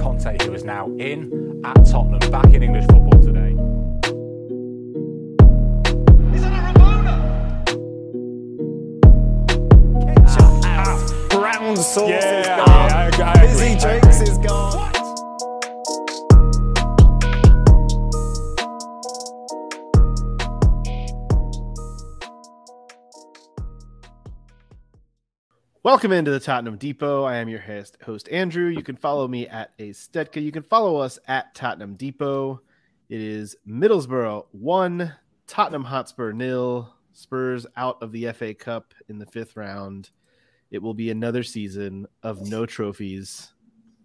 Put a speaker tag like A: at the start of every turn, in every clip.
A: Conte, who is now in at Tottenham, back in English football today.
B: Is that a Ramona?
C: Brown ah, sauce
A: Yeah,
C: is gone.
A: I- I- I
C: Busy
A: agree, I
C: drinks is gone.
B: What?
D: Welcome into the Tottenham Depot. I am your host, Andrew. You can follow me at a Stedka. You can follow us at Tottenham Depot. It is Middlesbrough one, Tottenham Hotspur nil. Spurs out of the FA Cup in the fifth round. It will be another season of no trophies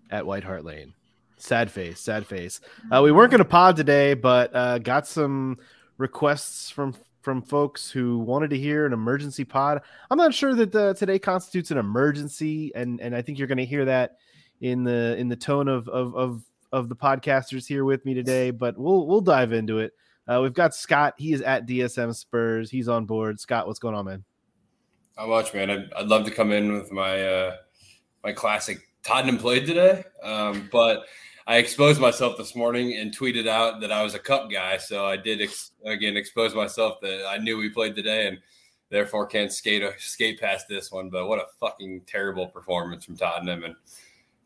D: at White Hart Lane. Sad face, sad face. Uh, we weren't going to pod today, but uh, got some requests from from folks who wanted to hear an emergency pod. I'm not sure that the, today constitutes an emergency, and and I think you're going to hear that in the in the tone of of of of the podcasters here with me today. But we'll we'll dive into it. Uh, we've got Scott. He is at DSM Spurs. He's on board. Scott, what's going on, man?
E: Not much, man. I'd, I'd love to come in with my uh, my classic Tottenham played today, um, but I exposed myself this morning and tweeted out that I was a cup guy. So I did ex- again expose myself that I knew we played today and therefore can't skate skate past this one. But what a fucking terrible performance from Tottenham, and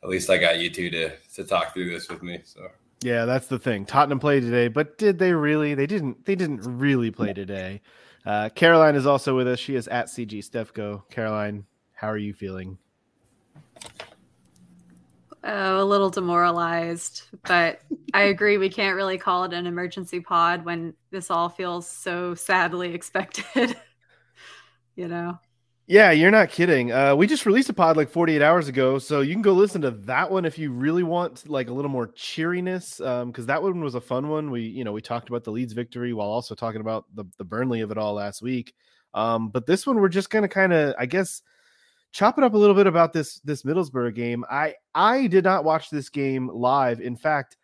E: at least I got you two to to talk through this with me. So
D: Yeah, that's the thing. Tottenham played today, but did they really? They didn't. They didn't really play today. Uh, Caroline is also with us. She is at CG Stefco. Caroline, how are you feeling?
F: Oh, a little demoralized, but I agree. We can't really call it an emergency pod when this all feels so sadly expected. you know,
D: Yeah, you're not kidding. Uh, we just released a pod like 48 hours ago, so you can go listen to that one if you really want like a little more cheeriness. Because that one was a fun one. We, you know, we talked about the Leeds victory while also talking about the the Burnley of it all last week. Um, but this one, we're just gonna kind of, I guess, chop it up a little bit about this this Middlesbrough game. I I did not watch this game live. In fact,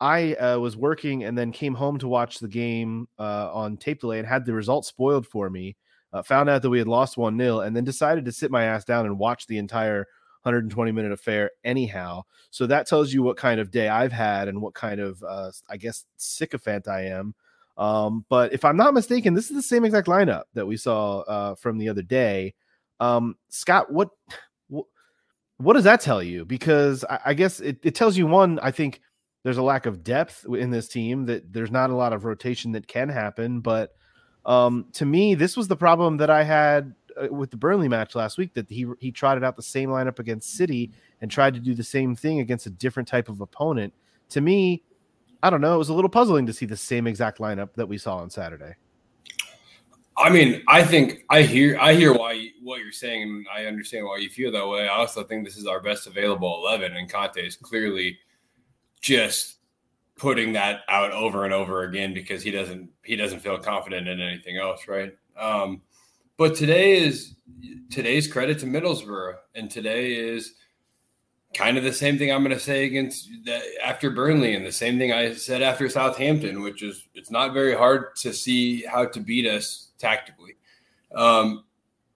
D: I uh, was working and then came home to watch the game uh, on tape delay and had the result spoiled for me. Uh, found out that we had lost 1 0 and then decided to sit my ass down and watch the entire 120 minute affair anyhow. So that tells you what kind of day I've had and what kind of, uh, I guess, sycophant I am. Um, but if I'm not mistaken, this is the same exact lineup that we saw uh, from the other day. Um, Scott, what, what what does that tell you? Because I, I guess it, it tells you one, I think there's a lack of depth in this team that there's not a lot of rotation that can happen. But um, to me, this was the problem that I had uh, with the Burnley match last week that he he trotted out the same lineup against City and tried to do the same thing against a different type of opponent. To me, I don't know, it was a little puzzling to see the same exact lineup that we saw on Saturday.
E: I mean, I think I hear I hear why what you're saying, and I understand why you feel that way. I also think this is our best available eleven, and Conte is clearly just putting that out over and over again because he doesn't he doesn't feel confident in anything else, right? Um, but today is today's credit to Middlesbrough, and today is kind of the same thing I'm going to say against that after Burnley, and the same thing I said after Southampton, which is it's not very hard to see how to beat us tactically. Um,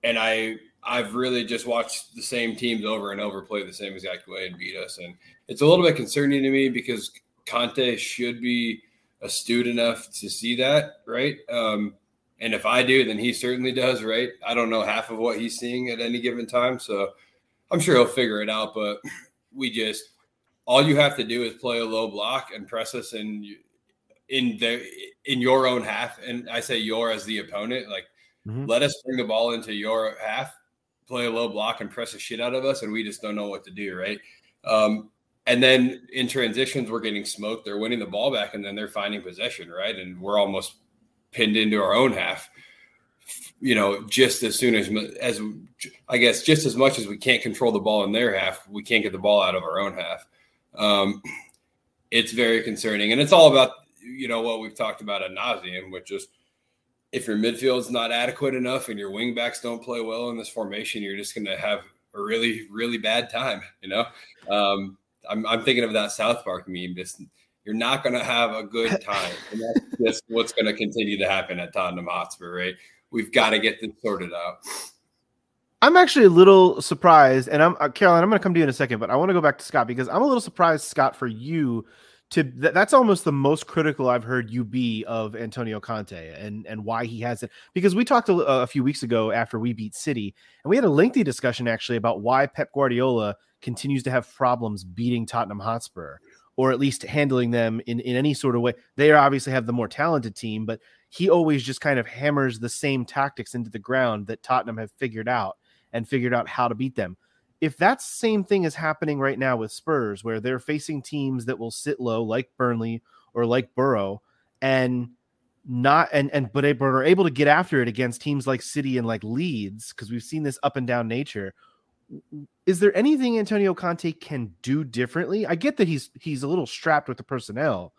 E: and I I've really just watched the same teams over and over play the same exact way and beat us, and it's a little bit concerning to me because Conte should be astute enough to see that, right? Um, and if I do, then he certainly does, right? I don't know half of what he's seeing at any given time, so I'm sure he'll figure it out. But we just all you have to do is play a low block and press us in in the in your own half. And I say your as the opponent, like
D: Mhm.
E: let us bring the ball into your half, play a low block and press the shit out of us, and we just don't know what to do, right? Um, and then in transitions, we're getting smoked. They're winning the ball back, and then they're finding possession, right? And we're almost pinned into our own half. you know, just as soon as as I guess just as much as we can't control the ball in their half, we can't get the ball out of our own half. Um, it's very concerning, and it's all about you know what we've talked about at nauseum, which is if your midfield's not adequate enough and your wingbacks don't play well in this formation, you're just going to have a really really bad time. You know, um, I'm, I'm thinking of that South Park meme. Just you're not going to have a good time, and that's just what's going to continue to happen at Tottenham Hotspur, right? We've got to get this sorted out.
D: I'm actually a little surprised, and I'm uh, Caroline. I'm going to come to you in a second, but I want to go back to Scott because I'm a little surprised, Scott, for you to th- that's almost the most critical I've heard you be of Antonio Conte and and why he has it. Because we talked a, a few weeks ago after we beat City, and we had a lengthy discussion actually about why Pep Guardiola continues to have problems beating Tottenham Hotspur or at least handling them in, in any sort of way. They obviously have the more talented team, but he always just kind of hammers the same tactics into the ground that Tottenham have figured out and figured out how to beat them. If that same thing is happening right now with Spurs, where they're facing teams that will sit low, like Burnley or like Boro, and not and and but are able to get after it against teams like City and like Leeds, because we've seen this up and down nature. Is there anything Antonio Conte can do differently? I get that he's he's a little strapped with the personnel,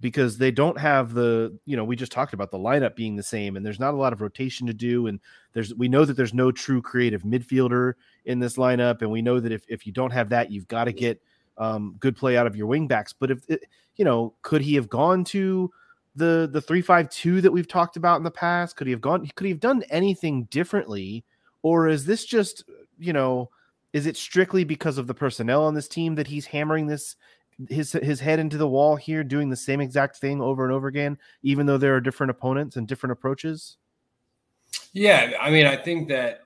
D: because they don't have the you know we just talked about the lineup being the same and there's not a lot of rotation to do and there's we know that there's no true creative midfielder in this lineup and we know that if, if you don't have that you've got to get um, good play out of your wingbacks but if it, you know could he have gone to the the 352 that we've talked about in the past? Could he have gone could he have done anything differently? Or is this just you know is it strictly because of the personnel on this team that he's hammering this his his head into the wall here, doing the same exact thing over and over again, even though there are different opponents and different approaches?
E: Yeah, I mean, I think that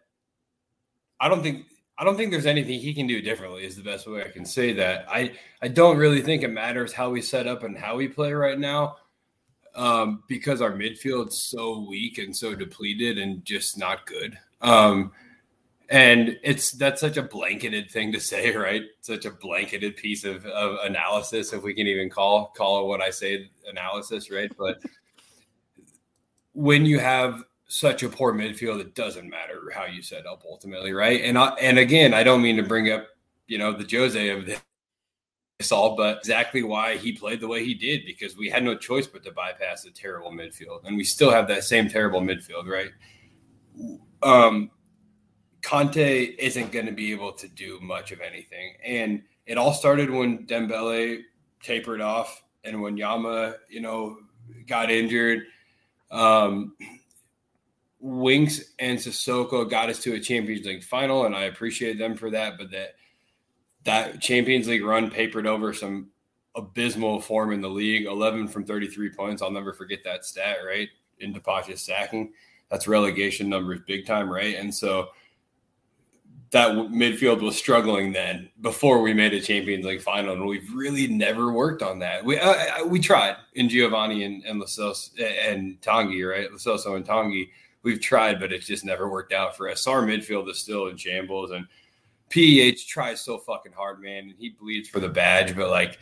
E: I don't think I don't think there's anything he can do differently. Is the best way I can say that. I I don't really think it matters how we set up and how we play right now, um, because our midfield's so weak and so depleted and just not good. Um, and it's that's such a blanketed thing to say right? Such a blanketed piece of, of analysis if we can even call call it what i say analysis right? But when you have such a poor midfield it doesn't matter how you set up ultimately right? And I, and again i don't mean to bring up you know the jose of this all but exactly why he played the way he did because we had no choice but to bypass a terrible midfield and we still have that same terrible midfield right? Um Conte isn't going to be able to do much of anything. And it all started when Dembele tapered off and when Yama, you know, got injured. Um, Winks and Sissoko got us to a Champions League final, and I appreciate them for that. But that that Champions League run papered over some abysmal form in the league. Eleven from thirty-three points. I'll never forget that stat. Right into Poch's sacking. That's relegation numbers, big time. Right, and so that midfield was struggling then before we made a Champions League final, and we've really never worked on that. We uh, we tried in Giovanni and and Lo Celso and Tanguy, right? Lo and Tanguy. We've tried, but it's just never worked out for us. Our midfield is still in shambles, and PEH tries so fucking hard, man, and he bleeds for the badge, but like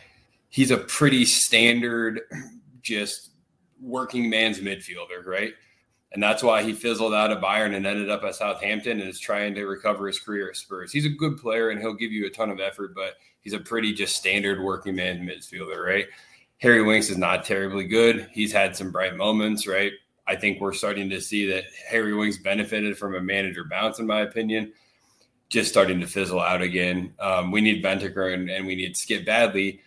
E: he's a pretty standard, just working man's midfielder, right? And that's why he fizzled out of Bayern and ended up at Southampton and is trying to recover his career at Spurs. He's a good player and he'll give you a ton of effort, but he's a pretty just standard working man midfielder, right? Harry Winks is not terribly good. He's had some bright moments, right? I think we're starting to see that Harry Winks benefited from a manager bounce, in my opinion. Just starting to fizzle out again. Um, we need Bentancur and, and we need Skip badly.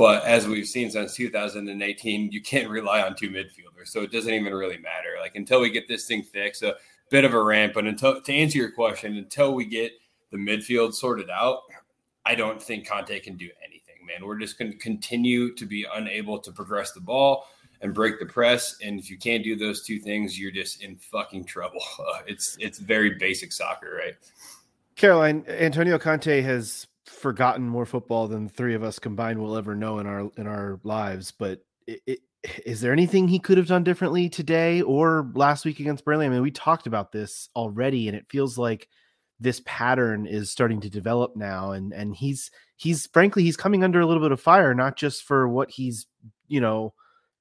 E: But as we've seen since 2018, you can't rely on two midfielders. So it doesn't even really matter. Like until we get this thing fixed, a bit of a ramp. But until to answer your question, until we get the midfield sorted out, I don't think Conte can do anything, man. We're just going to continue to be unable to progress the ball and break the press. And if you can't do those two things, you're just in fucking trouble. Uh, it's it's very basic soccer, right?
D: Caroline, Antonio Conte has forgotten more football than the three of us combined will ever know in our in our lives. But it, it, is there anything he could have done differently today or last week against Burnley? I mean, we talked about this already, and it feels like this pattern is starting to develop now. And and he's he's frankly he's coming under a little bit of fire, not just for what he's you know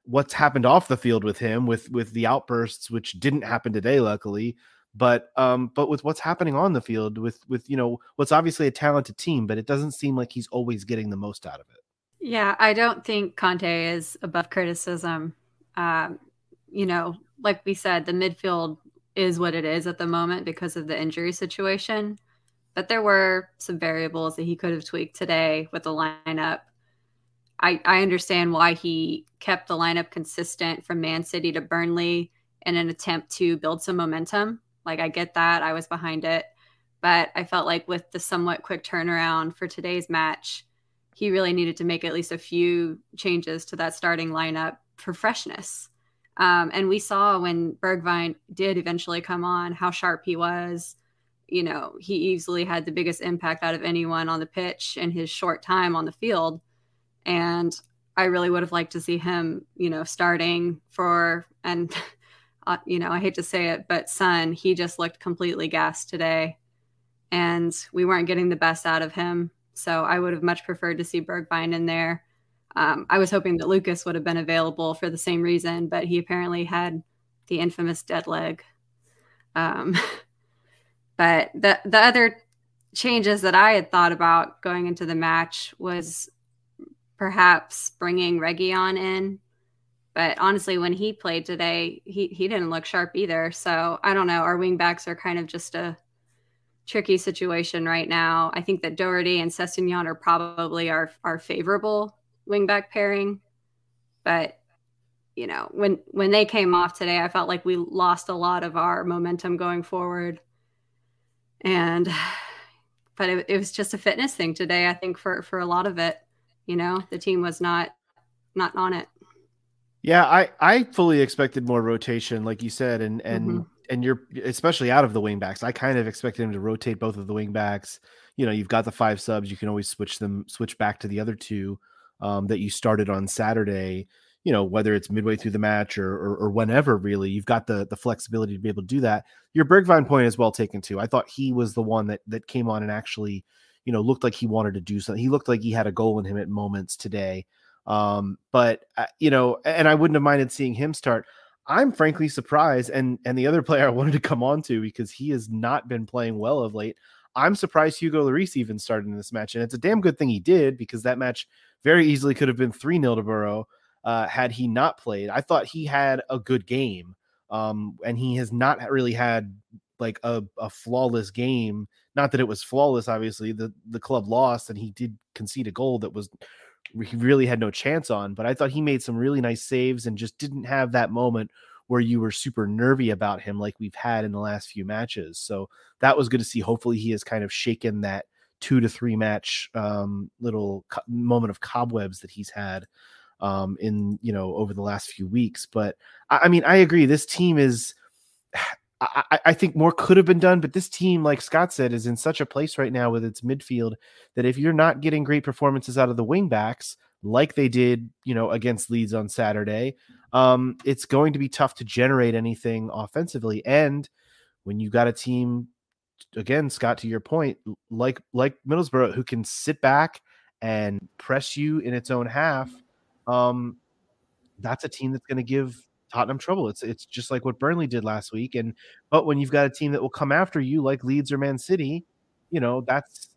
D: what's happened off the field with him with with the outbursts which didn't happen today luckily but um but with what's happening on the field with with you know what's obviously a talented team but it doesn't seem like he's always getting the most out of it.
F: Yeah i don't think conte is above criticism. Um you know like we said the midfield is what it is at the moment because of the injury situation but there were some variables that he could have tweaked today with the lineup. I, I understand why he kept the lineup consistent from Man City to Burnley in an attempt to build some momentum. Like, I get that. I was behind it. But I felt like with the somewhat quick turnaround for today's match, he really needed to make at least a few changes to that starting lineup for freshness. Um, and we saw when Bergwijn did eventually come on how sharp he was. You know, he easily had the biggest impact out of anyone on the pitch in his short time on the field. And I really would have liked to see him, you know, starting for, and, you know, I hate to say it, but Son, he just looked completely gassed today. And we weren't getting the best out of him. So I would have much preferred to see Bergwijn in there. Um, I was hoping that Lucas would have been available for the same reason, but he apparently had the infamous dead leg. Um, but the the other changes that I had thought about going into the match was perhaps bringing Reguilón in. But honestly, when he played today, he, he didn't look sharp either. So I don't know. Our wingbacks are kind of just a tricky situation right now. I think that Doherty and Sessegnon are probably our, our favorable wingback pairing. But you know, when when they came off today, I felt like we lost a lot of our momentum going forward. And but it, it was just a fitness thing today, I think, for for a lot of it you know the team was not not on it
D: yeah i i fully expected more rotation like you said and and mm-hmm. and you're especially out of the wingbacks i kind of expected him to rotate both of the wingbacks you know you've got the five subs you can always switch them switch back to the other two um, that you started on saturday you know whether it's midway through the match or, or, or whenever really you've got the the flexibility to be able to do that your bergwijn point is well taken too i thought he was the one that that came on and actually you know, looked like he wanted to do something. He looked like he had a goal in him at moments today. Um, but uh, you know, and I wouldn't have minded seeing him start. I'm frankly surprised, and and the other player I wanted to come on to because he has not been playing well of late. I'm surprised Hugo Lloris even started in this match, and it's a damn good thing he did because that match very easily could have been three 0 to Boro uh, had he not played. I thought he had a good game, um, and he has not really had like a, a flawless game. Not that it was flawless, obviously. The the club lost and he did concede a goal that was he really had no chance on. But I thought he made some really nice saves and just didn't have that moment where you were super nervy about him like we've had in the last few matches. So that was good to see. Hopefully he has kind of shaken that two to three match um, little co- moment of cobwebs that he's had um, in you know over the last few weeks. But I, I mean, I agree. This team is I, I, think more could have been done, but this team, like Scott said, is in such a place right now with its midfield that if you're not getting great performances out of the wingbacks, like they did, you know, against Leeds on Saturday, um, it's going to be tough to generate anything offensively. And when you got a team, again, Scott, to your point, like like Middlesbrough, who can sit back and press you in its own half, um, that's a team that's going to give Tottenham trouble. It's it's just like what Burnley did last week. And but when you've got a team that will come after you like Leeds or Man City, you know that's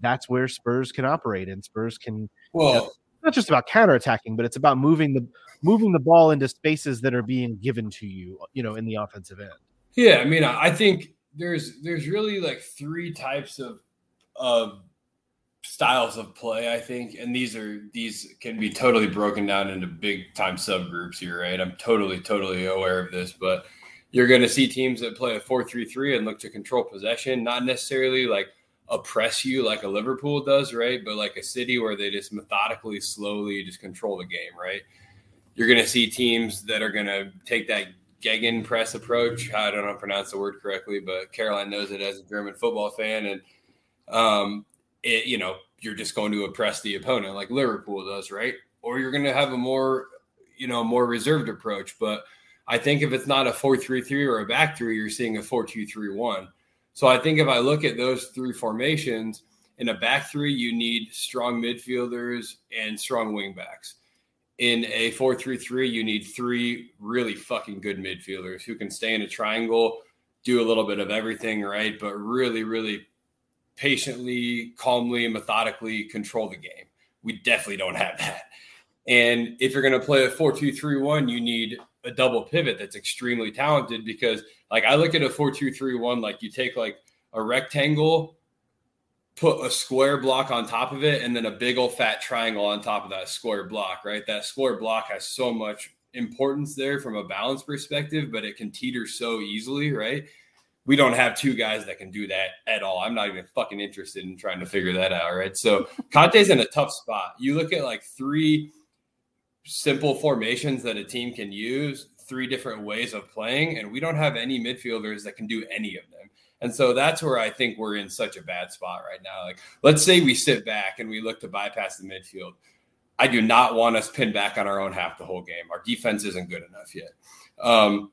D: that's where Spurs can operate, and Spurs can.
E: Well, you know,
D: not just about counterattacking, but it's about moving the moving the ball into spaces that are being given to you, you know, in the offensive end.
E: Yeah, I mean, I think there's there's really like three types of of styles of play, I think, and these are these can be totally broken down into big time subgroups here, right? I'm totally totally aware of this, but you're going to see teams that play a 4-3-3 and look to control possession, not necessarily like oppress you like a Liverpool does, right? But like a city where they just methodically, slowly just control the game, right? You're going to see teams that are going to take that Gegen press approach. I don't know how to pronounce the word correctly, but Caroline knows it as a German football fan. And um, it, you know, you're just going to oppress the opponent like Liverpool does, right? Or you're going to have a more, you know, more reserved approach. But I think if it's not a 4 3 3 or a back three, you're seeing a 4 2 3 1. So I think if I look at those three formations in a back three, you need strong midfielders and strong wingbacks. in a 4-3-3, you need three really fucking good midfielders who can stay in a triangle, do a little bit of everything, right? But really, really patiently, calmly, and methodically control the game. We definitely don't have that. And if you're going to play a 4-2-3-1, you need a double pivot that's extremely talented because like I look at a 4-2-3-1 like you take like a rectangle put a square block on top of it and then a big old fat triangle on top of that square block, right? That square block has so much importance there from a balance perspective, but it can teeter so easily, right? We don't have two guys that can do that at all. I'm not even fucking interested in trying to figure that out, right? So Conte's in a tough spot. You look at like three simple formations that a team can use, three different ways of playing, and we don't have any midfielders that can do any of them. And so that's where I think we're in such a bad spot right now. Like, let's say we sit back and we look to bypass the midfield. I do not want us pinned back on our own half the whole game. Our defense isn't good enough yet. Um,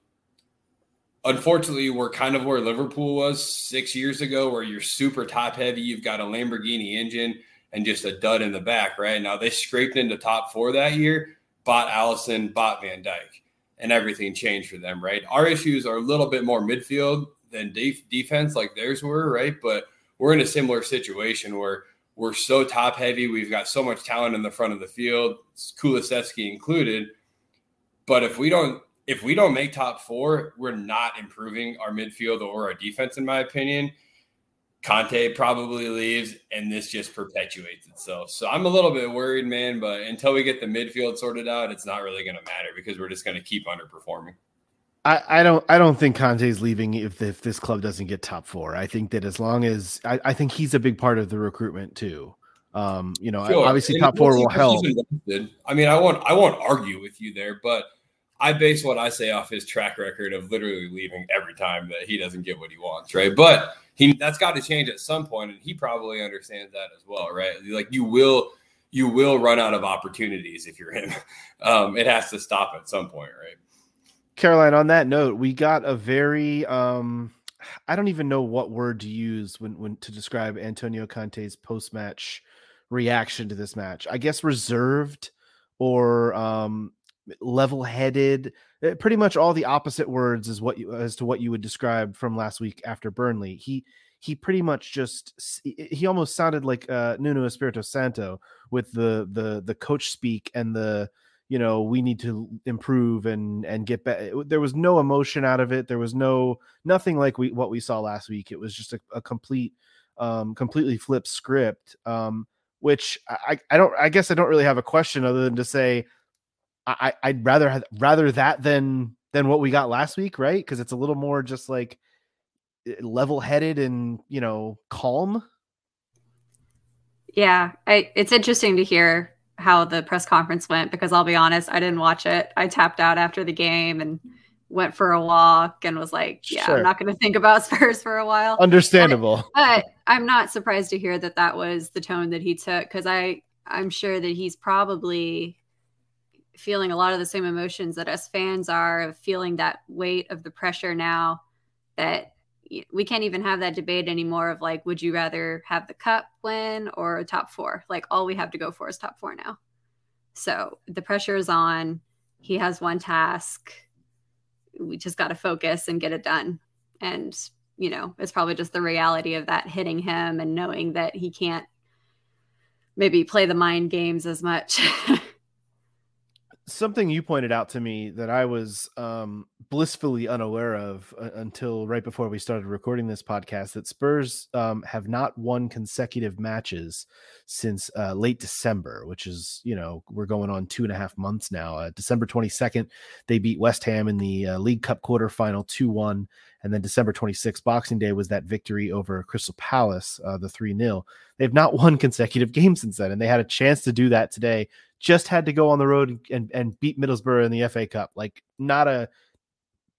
E: unfortunately, we're kind of where Liverpool was six years ago, where you're super top heavy. You've got a Lamborghini engine and just a dud in the back, right? Now they scraped into top four that year, bought Alisson, bought Van Dijk, and everything changed for them, right? Our issues are a little bit more midfield than def- defense like theirs were, right? But we're in a similar situation where we're so top heavy. We've got so much talent in the front of the field, Kulusevski included. But if we don't if we don't make top four, we're not improving our midfield or our defense, in my opinion. Conte probably leaves, and this just perpetuates itself. So I'm a little bit worried, man. But until we get the midfield sorted out, it's not really going to matter because we're just going to keep underperforming.
D: I, I don't I don't think Conte's leaving if if this club doesn't get top four. I think that as long as I, I think he's a big part of the recruitment too. Um, you know, sure. obviously and top four will help.
E: I mean, I won't I won't argue with you there, but I base what I say off his track record of literally leaving every time that he doesn't get what he wants, right? But he that's got to change at some point, and he probably understands that as well, right? Like you will you will run out of opportunities if you're him. Um, it has to stop at some point, right?
D: Caroline, on that note, we got a very um I don't even know what word to use when when to describe Antonio Conte's post-match reaction to this match. I guess reserved or um level-headed. Eh, pretty much all the opposite words is what you as to what you would describe from last week after Burnley. He he pretty much just he almost sounded like uh Nuno Espirito Santo with the the the coach speak and the you know we need to improve and and get better there was no emotion out of it there was no nothing like we what we saw last week it was just a, a complete um completely flipped script um which i i don't i guess i don't really have a question other than to say i i'd rather have rather that than than what we got last week right because it's a little more just like eh, level headed and you know calm
F: yeah I, it's interesting to hear how the press conference went because I'll be honest, I didn't watch it. I tapped out after the game and went for a walk and was like, yeah, sure. I'm not going to think about Spurs for a while.
D: Understandable.
F: But, but, I'm not surprised to hear that that was the tone that he took because I I'm sure that he's probably feeling a lot of the same emotions that us fans are of feeling that weight of the pressure now that we can't even have that debate anymore of like would you rather have the cup win or a top four? Like all we have to go for is top four now. So the pressure is on. He has one task. We just got to focus and get it done. And you know it's probably just the reality of that hitting him and knowing that he can't maybe play the mind games as much
D: something you pointed out to me that I was um, blissfully unaware of uh, until right before we started recording this podcast that Spurs um, have not won consecutive matches since uh, late December, which is, you know, we're going on two and a half months now. Uh, December 22nd, they beat West Ham in the uh, League Cup quarterfinal 2 1. And then December 26th, Boxing Day, was that victory over Crystal Palace, uh, the 3 0. They've not won consecutive games since then, and they had a chance to do that today. Just had to go on the road and, and beat Middlesbrough in the FA Cup. Like, not a,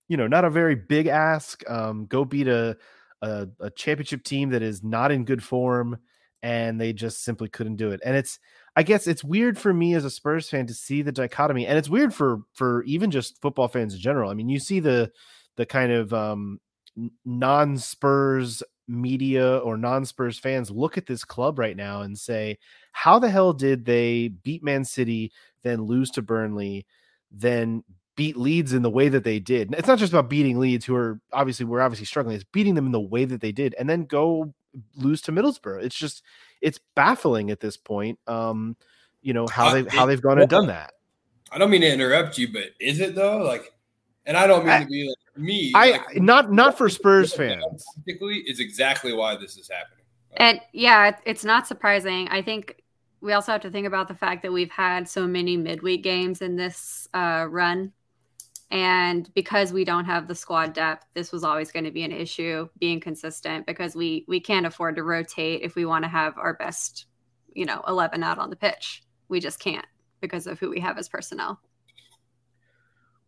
D: you know, not a very big ask. Um, go beat a, a, a championship team that is not in good form, and they just simply couldn't do it. And it's, I guess it's weird for me as a Spurs fan to see the dichotomy, and it's weird for for even just football fans in general. I mean, you see the the kind of um, non Spurs media or non Spurs fans look at this club right now and say, how the hell did they beat Man City? then lose to Burnley, then beat Leeds in the way that they did. It's not just about beating Leeds, who are obviously we're obviously struggling. It's beating them in the way that they did, and then go lose to Middlesbrough. It's just it's baffling at this point. Um, you know how they how they've gone and done that.
E: I don't mean to interrupt you, but is it though? Like, and I don't mean
D: I-
E: to be like me.
D: I
E: like,
D: not not for Spurs fans.
E: Particularly is exactly why this is happening.
F: And yeah, it's not surprising. I think we also have to think about the fact that we've had so many midweek games in this uh, run. And because we don't have the squad depth, this was always going to be an issue being consistent because we we can't afford to rotate if we want to have our best, you know, 11 out on the pitch. We just can't because of who we have as personnel.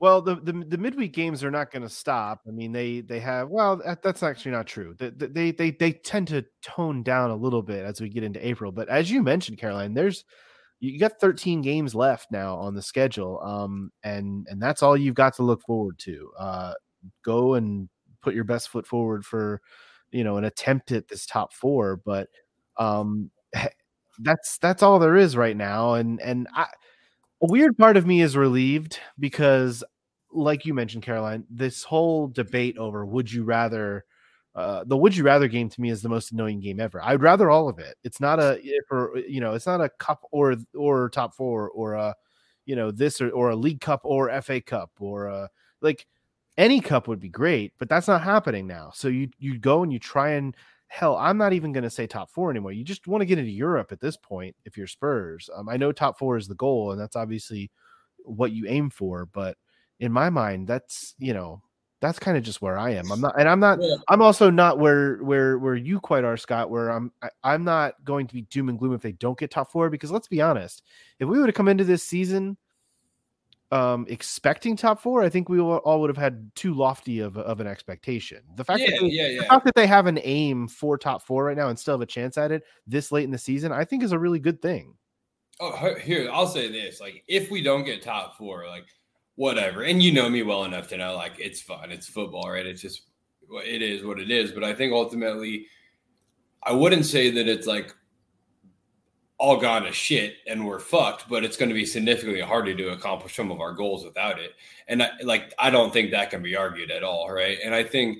D: Well, the, the the midweek games are not going to stop. I mean, they they have well, that, that's actually not true. They, they they they tend to tone down a little bit as we get into April. But as you mentioned, Caroline, there's you got 13 games left now on the schedule, um, and and that's all you've got to look forward to. Uh, go and put your best foot forward for you know an attempt at this top four, but um, that's that's all there is right now. And and I a weird part of me is relieved because like you mentioned caroline this whole debate over would you rather uh, the would you rather game to me is the most annoying game ever. I'd rather all of it. It's not a for you know it's not a cup or or top four or a you know this or, or a league cup or fa cup or a like any cup would be great but that's not happening now. So you you go and you try and hell, I'm not even going to say top four anymore. You just want to get into Europe at this point if you're Spurs. Um, I know top four is the goal, and that's obviously what you aim for. But in my mind, that's you know that's kind of just where I am. I'm not, and I'm not.
E: Yeah.
D: I'm also not where where where you quite are, Scott. Where I'm I, I'm not going to be doom and gloom if they don't get top four because let's be honest, if we would have come into this season um expecting top four i think we all would have had too lofty of, of an expectation the fact
E: Yeah,
D: that they,
E: yeah,
D: the fact that they have an aim for top four right now and still have a chance at it this late in the season i think is a really good thing
E: Oh, here I'll say this: like, if we don't get top four, like, whatever. And you know me well enough to know, like, it's fun. It's football, right? It's just it is what it is. But I think ultimately, I wouldn't say that it's like all gone to shit and we're fucked, but it's going to be significantly harder to accomplish some of our goals without it. And I, like, I don't think that can be argued at all, right? And I think,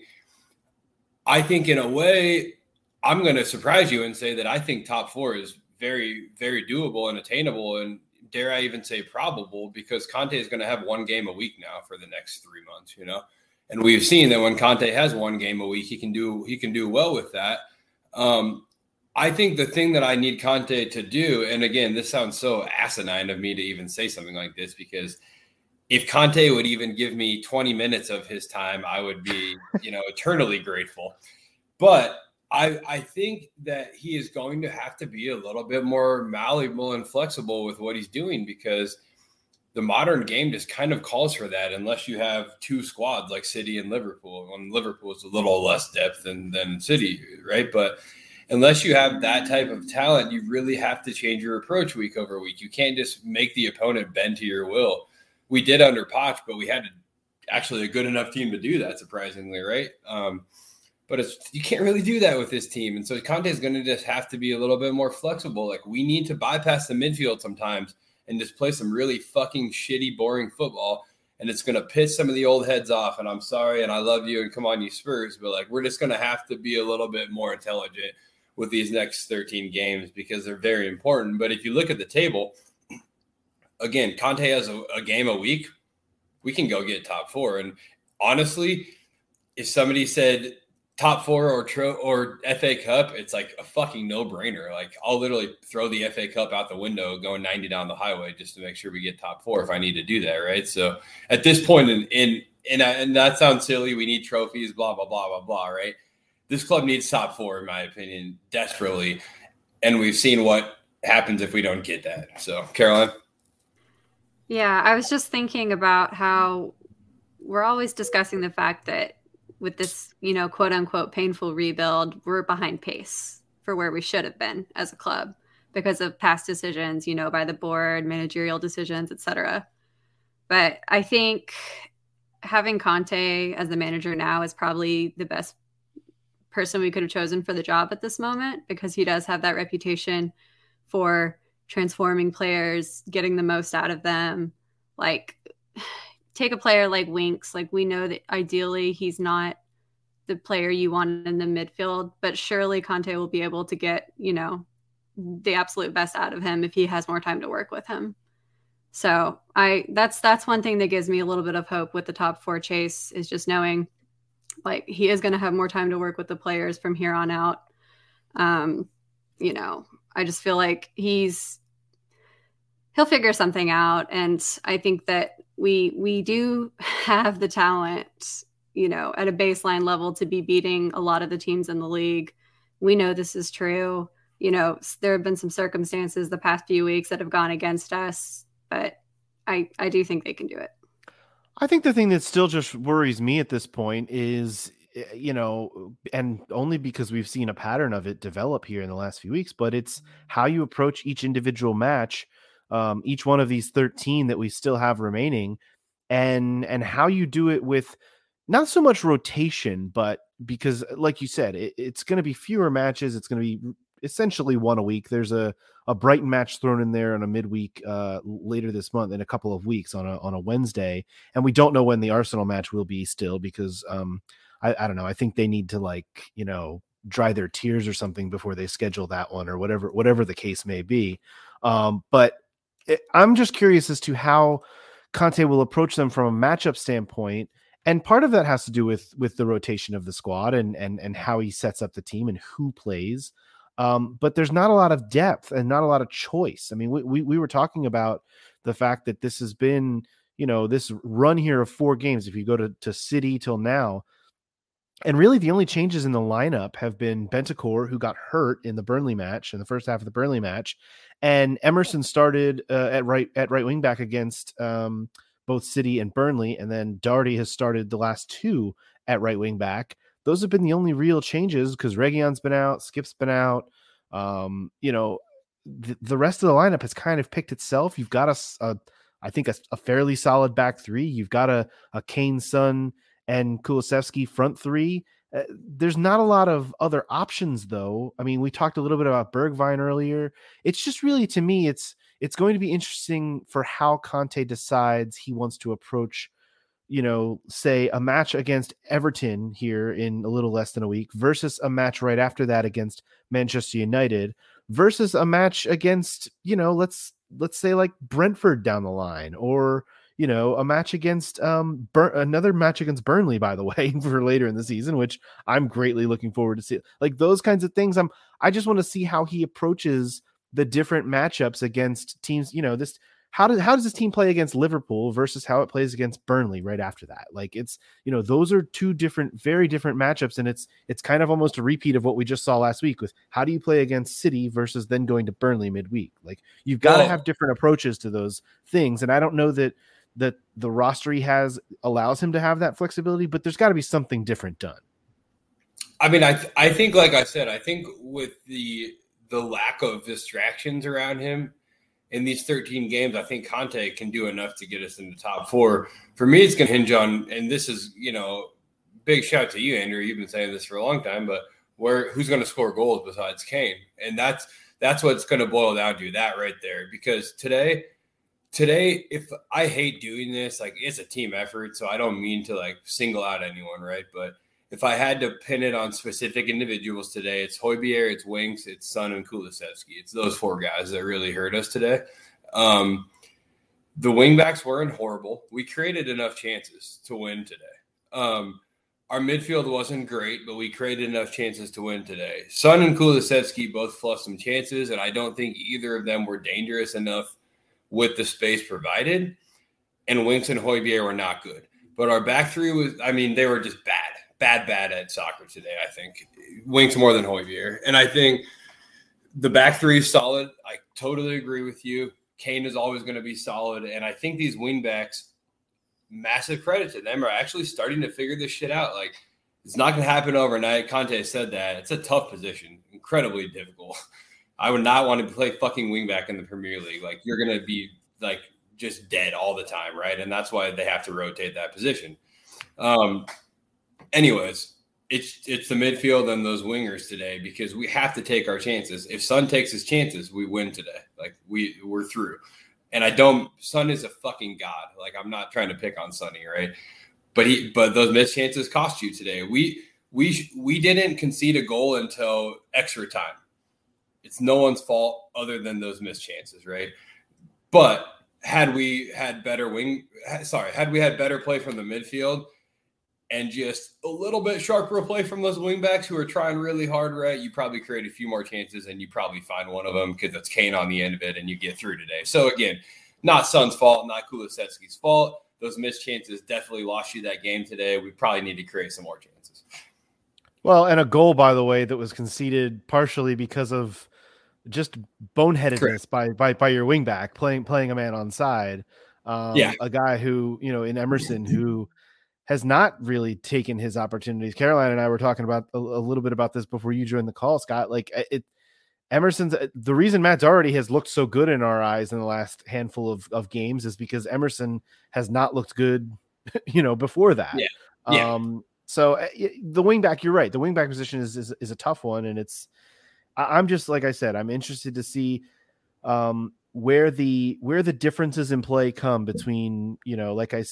E: I think in a way, I'm going to surprise you and say that I think top four is very, very doable and attainable, and dare I even say probable, because Conte is going to have one game a week now for the next three months, you know. And we've seen that when Conte has one game a week, he can do he can do well with that. Um, I think the thing that I need Conte to do, and again, this sounds so asinine of me to even say something like this, because if Conte would even give me 20 minutes of his time, I would be, you know, eternally grateful. But I I think that he is going to have to be a little bit more malleable and flexible with what he's doing because the modern game just kind of calls for that unless you have two squads like City and Liverpool. And Liverpool is a little less depth than than City, right? But unless you have that type of talent, you really have to change your approach week over week. You can't just make the opponent bend to your will. We did under Poch, but we had actually a good enough team to do that, surprisingly, right? Um, but it's you can't really do that with this team. And so Conte is going to just have to be a little bit more flexible. Like we need to bypass the midfield sometimes and just play some really fucking shitty, boring football. And it's going to piss some of the old heads off. And I'm sorry, and I love you, and come on, you Spurs. But like we're just going to have to be a little bit more intelligent with these next 13 games because they're very important. But if you look at the table, again, Conte has a, a game a week. We can go get top four. And honestly, if somebody said top four or tro- or FA Cup, it's like a fucking no brainer. Like I'll literally throw the FA Cup out the window, going 90 down the highway just to make sure we get top four if I need to do that. Right. So at this point in, in, and, I, and that sounds silly. We need trophies, blah, blah, blah, blah, blah. Right. This club needs top four, in my opinion, desperately. And we've seen what happens if we don't get that. So, Caroline.
F: Yeah, I was just thinking about how we're always discussing the fact that with this, you know, quote unquote painful rebuild, we're behind pace for where we should have been as a club because of past decisions, you know, by the board, managerial decisions, etc. But I think having Conte as the manager now is probably the best person we could have chosen for the job at this moment because he does have that reputation for transforming players, getting the most out of them. Like, take a player like Winks. Like, we know that ideally he's not the player you want in the midfield, but surely Conte will be able to get, you know, the absolute best out of him if he has more time to work with him. So I that's that's one thing that gives me a little bit of hope with the top four chase is just knowing like he is going to have more time to work with the players from here on out. Um, you know, I just feel like he's he'll figure something out, and I think that we we do have the talent, you know, at a baseline level to be beating a lot of the teams in the league. We know this is true. You know, there have been some circumstances the past few weeks that have gone against us, but I I do think they can do it.
D: I think the thing that still just worries me at this point is, eh, you know, and only because we've seen a pattern of it develop here in the last few weeks, but it's how you approach each individual match, um, each one of these 13 that we still have remaining, and and how you do it with not so much rotation, but because, like you said, it, it's going to be fewer matches. It's going to be essentially one a week. There's a a Brighton match thrown in there on a midweek uh, later this month in a couple of weeks on a on a Wednesday, and we don't know when the Arsenal match will be still because um, I, I don't know. I think they need to like you know dry their tears or something before they schedule that one or whatever whatever the case may be. Um, but it, I'm just curious as to how Conte will approach them from a matchup standpoint and part of that has to do with with the rotation of the squad and and and how he sets up the team and who plays um, but there's not a lot of depth and not a lot of choice. I mean, we, we, we were talking about the fact that this has been, you know, this run here of four games. If you go to, to City till now, and really the only changes in the lineup have been Bentancur, who got hurt in the Burnley match in the first half of the Burnley match, and Emerson started uh, at right at right wing back against um, both City and Burnley, and then Doherty has started the last two at right wing back those have been the only real changes because Reguilón's been out, Skip's been out. Um, you know, the, rest of the lineup has kind of picked itself. You've got a, a I think a, a, fairly solid back three. You've got a a Kane, Son, and Kulusevski front three. Uh, there's not a lot of other options though. I mean, we talked a little bit about Bergwijn earlier. It's just really to me, it's it's going to be interesting for how Conte decides he wants to approach you know, say a match against Everton here in a little less than a week versus a match right after that against Manchester United versus a match against, you know, let's let's say like Brentford down the line or you know, a match against um Bur- another match against Burnley, by the way, for later in the season, which I'm greatly looking forward to see. Like those kinds of things. I'm I just want to see how he approaches the different matchups against teams. You know, this how does how does this team play against Liverpool versus how it plays against Burnley right after that? Like it's you know those are two different, very different matchups, and it's it's kind of almost a repeat of what we just saw last week with how do you play against City versus then going to Burnley midweek? Like you've got to have different approaches to those things, and I don't know that that the roster he has allows him to have that flexibility, but there's got to be something different done.
E: I mean, I th- I think like I said, I think with the the lack of distractions around him in these 13 games, I think Conte can do enough to get us in the top four. For me, it's going to hinge on, and this is, you know, big shout to you, Andrew. You've been saying this for a long time, but where who's going to score goals besides Kane? And that's that's what's going to boil down to that right there. Because today, today, if I hate doing this, like it's a team effort, so I don't mean to like single out anyone, right? But if I had to pin it on specific individuals today, it's Højbjerg, it's Winks, it's Son, and Kulusevski. It's those four guys that really hurt us today. Um, the wingbacks weren't horrible. We created enough chances to win today. Um, our midfield wasn't great, but we created enough chances to win today. Son and Kulusevski both fluffed some chances, and I don't think either of them were dangerous enough with the space provided. And Winks and Højbjerg were not good. But our back three was, I mean, they were just bad bad, bad at soccer today. I think Winks more than Højbjerg, and I think the back three is solid. I totally agree with you. Kane is always going to be solid, and I think these wingbacks, massive credit to them, are actually starting to figure this shit out. Like it's not going to happen overnight. Conte said that it's a tough position, incredibly difficult. I would not want to play fucking wingback in the Premier League. Like you're going to be like just dead all the time, right? And that's why they have to rotate that position. Um, anyways, it's it's the midfield and those wingers today because we have to take our chances. If Son takes his chances, we win today. Like we we're through. And I don't Son is a fucking god. Like I'm not trying to pick on Sonny, right? But he but those missed chances cost you today. We we we didn't concede a goal until extra time. It's no one's fault other than those missed chances, right? But had we had better wing sorry, had we had better play from the midfield, and just a little bit sharper play from those wingbacks who are trying really hard, right? You probably create a few more chances and you probably find one of them because that's Kane on the end of it and you get through today. So again, not Son's fault, not Kulusevski's fault. Those missed chances definitely lost you that game today. We probably need to create some more chances.
D: Well, and a goal, by the way, that was conceded partially because of just boneheadedness by by by your wingback playing playing a man on side. Um,
E: yeah,
D: a guy who you know in Emerson who has not really taken his opportunities. Caroline and I were talking about a, a, little bit about this before you joined the call, Scott. Like it, Emerson's uh, the reason Matt Doherty has looked so good in our eyes in the last handful of, of games is because Emerson has not looked good, you know, before that.
E: Yeah. yeah.
D: Um, so uh, the wingback, you're right. The wingback position is, is, is a tough one, and it's. I'm just like I said, I'm interested to see um, where the where the differences in play come between you know, like I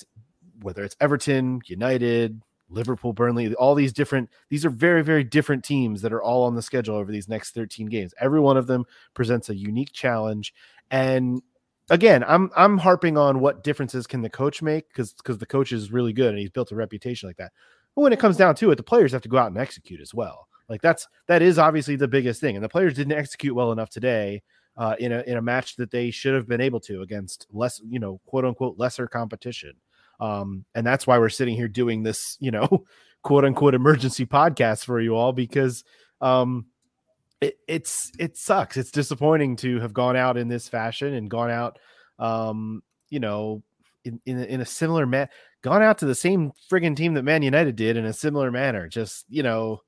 D: whether it's Everton, United, Liverpool, Burnley, all these different, these are very, very different teams that are all on the schedule over these next 13 games. Every one of them presents a unique challenge. And again, I'm I'm harping on what differences can the coach make because because the coach is really good and he's built a reputation like that. But when it comes down to it, the players have to go out and execute as well. Like that's that is obviously the biggest thing. And the players didn't execute well enough today uh, in a in a match that they should have been able to against less, you know, quote unquote lesser competition. Um, and that's why we're sitting here doing this, you know, quote unquote emergency podcast for you all because um, it, it's it sucks. It's disappointing to have gone out in this fashion and gone out, um, you know, in in, in a similar man, gone out to the same friggin' team that Man United did in a similar manner. Just you know,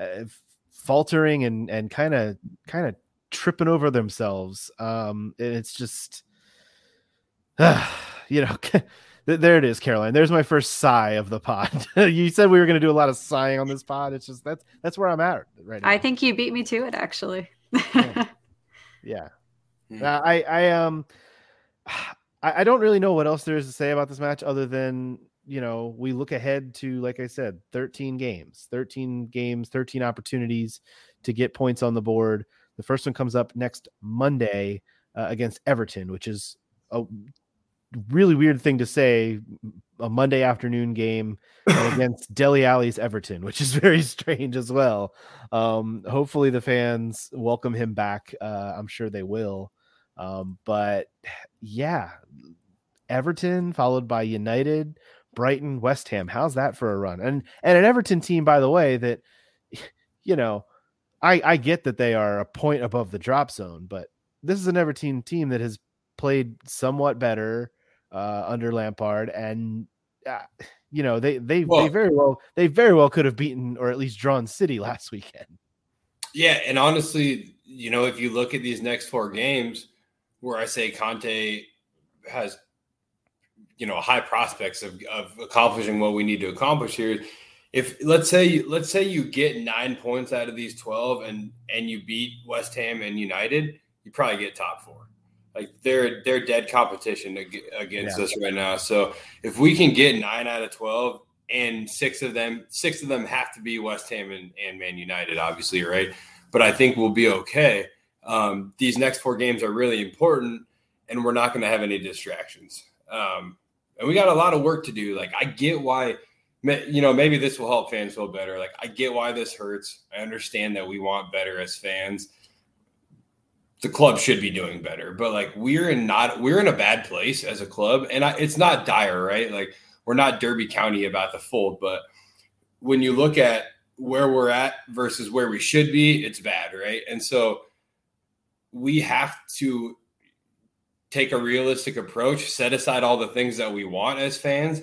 D: uh, faltering and and kind of kind of tripping over themselves. Um, and it's just, uh, you know. there it is, Caroline. There's my first sigh of the pod. you said we were going to do a lot of sighing on this pod. It's just that's that's where I'm at right now.
F: I think you beat me to it, actually.
D: yeah. yeah. Mm. Uh, I I um I, I don't really know what else there is to say about this match other than you know we look ahead to like I said, 13 games, 13 games, 13 opportunities to get points on the board. The first one comes up next Monday uh, against Everton, which is a really weird thing to say a Monday afternoon game against Dele Alli's Everton, which is very strange as well. Um, hopefully the fans welcome him back. Uh, I'm sure they will. Um, but yeah, Everton followed by United, Brighton, West Ham. How's that for a run? And and an Everton team, by the way, that you know, I I get that they are a point above the drop zone, but this is an Everton team that has played somewhat better uh, under Lampard, and uh, you know they they well, they very well they very well could have beaten or at least drawn City last weekend.
E: Yeah, and honestly, you know, if you look at these next four games, where I say Conte has, you know, high prospects of, of accomplishing what we need to accomplish here. If let's say let's say you get nine points out of these twelve and and you beat West Ham and United, you probably get top four. Like they're they're dead competition against yeah. us right now. So if we can get nine out of twelve, and six of them six of them have to be West Ham and, and Man United, obviously, right? But I think we'll be okay. Um, these next four games are really important, and we're not going to have any distractions. Um, and we got a lot of work to do. Like I get why, you know, maybe this will help fans feel better. Like I get why this hurts. I understand that we want better as fans the club should be doing better. But like we're in not we're in a bad place as a club, and I, it's not dire, right? Like we're not Derby County about the fold, but when you look at where we're at versus where we should be, it's bad, right? And so we have to take a realistic approach, set aside all the things that we want as fans,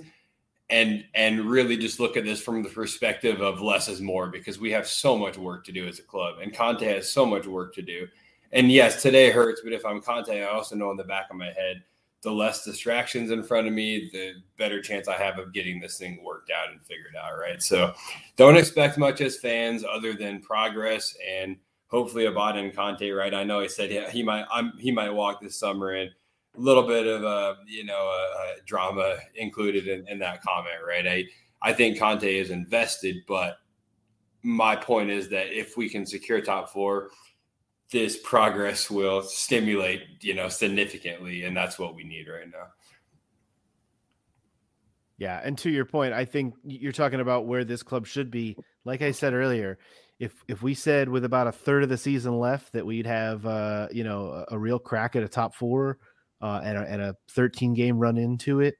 E: and and really just look at this from the perspective of less is more because we have so much work to do as a club, and Conte has so much work to do and yes, today hurts, but if I'm Conte, I also know in the back of my head the less distractions in front of me, the better chance I have of getting this thing worked out and figured out. Right. So don't expect much as fans other than progress and hopefully Abada and Conte. Right. I know he said he, he might I'm, he might walk this summer and a little bit of a you know a, a drama included in, in that comment. Right. I I think Conte is invested, but my point is that if we can secure top four, this progress will stimulate, you know, significantly, and that's what we need right now.
D: Yeah, and to your point, I think you're talking about where this club should be. Like I said earlier, if if we said with about a third of the season left that we'd have, uh, you know, a, a real crack at a top four uh, and, a, and a 13 game run into it,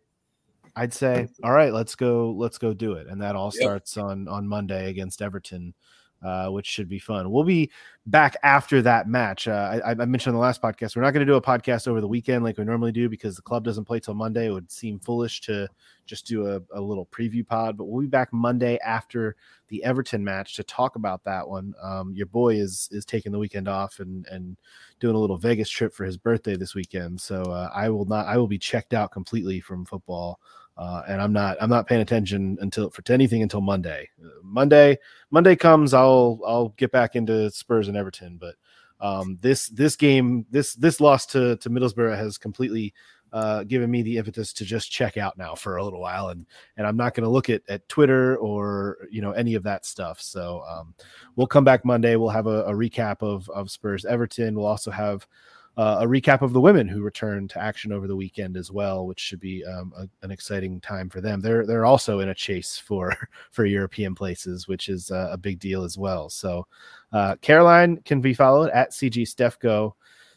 D: I'd say, all right, let's go, let's go do it. And that all starts on on Monday against Everton uh, which should be fun. We'll be back after that match. Uh, I, I, mentioned in the last podcast, we're not going to do a podcast over the weekend like we normally do because the club doesn't play till Monday. It would seem foolish to just do a, a little preview pod, but we'll be back Monday after the Everton match to talk about that one. Um, your boy is is taking the weekend off and and doing a little Vegas trip for his birthday this weekend, so uh, I will not. I will be checked out completely from football uh, and I'm not I'm not paying attention until for to anything until Monday. Monday Monday comes, I'll I'll get back into Spurs and Everton. But um, this this game this this loss to to Middlesbrough has completely uh, given me the impetus to just check out now for a little while, and and I'm not going to look at at Twitter or you know any of that stuff. So um, we'll come back Monday. We'll have a, a recap of of Spurs Everton. We'll also have uh, a recap of the women who returned to action over the weekend as well, which should be um, a, an exciting time for them. They're they're also in a chase for for European places, which is uh, a big deal as well. So uh, Caroline can be followed at CG Stefko.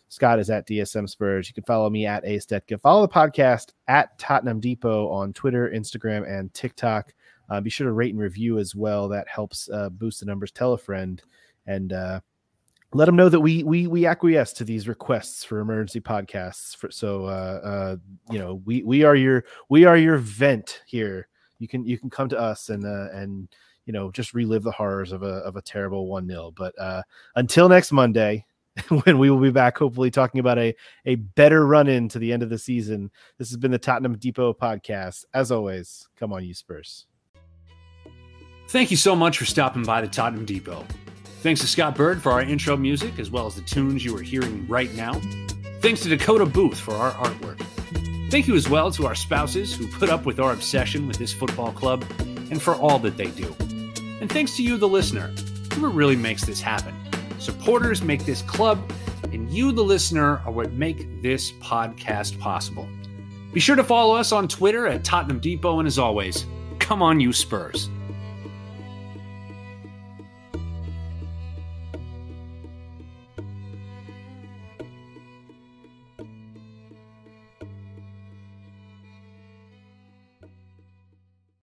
D: Scott is at DSM Spurs. You can follow me at A Stetka. Follow the podcast at Tottenham Depot on Twitter, Instagram, and TikTok. Uh, be sure to rate and review as well. That helps uh, boost the numbers. Tell a friend, and uh, let them know that we we we acquiesce to these requests for emergency podcasts. For, so uh, uh, you know we we are your we are your vent here. You can you can come to us and uh, and you know just relive the horrors of a of a terrible one 0 But uh, until next Monday, when we will be back, hopefully talking about a a better run in to the end of the season. This has been the Tottenham Depot podcast. As always, come on, you Spurs.
C: Thank you so much for stopping by the Tottenham Depot. Thanks to Scott Bird for our intro music, as well as the tunes you are hearing right now. Thanks to Dakota Booth for our artwork. Thank you as well to our spouses who put up with our obsession with this football club and for all that they do. And thanks to you, the listener, who really makes this happen. Supporters make this club, and you, the listener, are what make this podcast possible. Be sure to follow us on Twitter at Tottenham Depot, and as always, come on, you Spurs.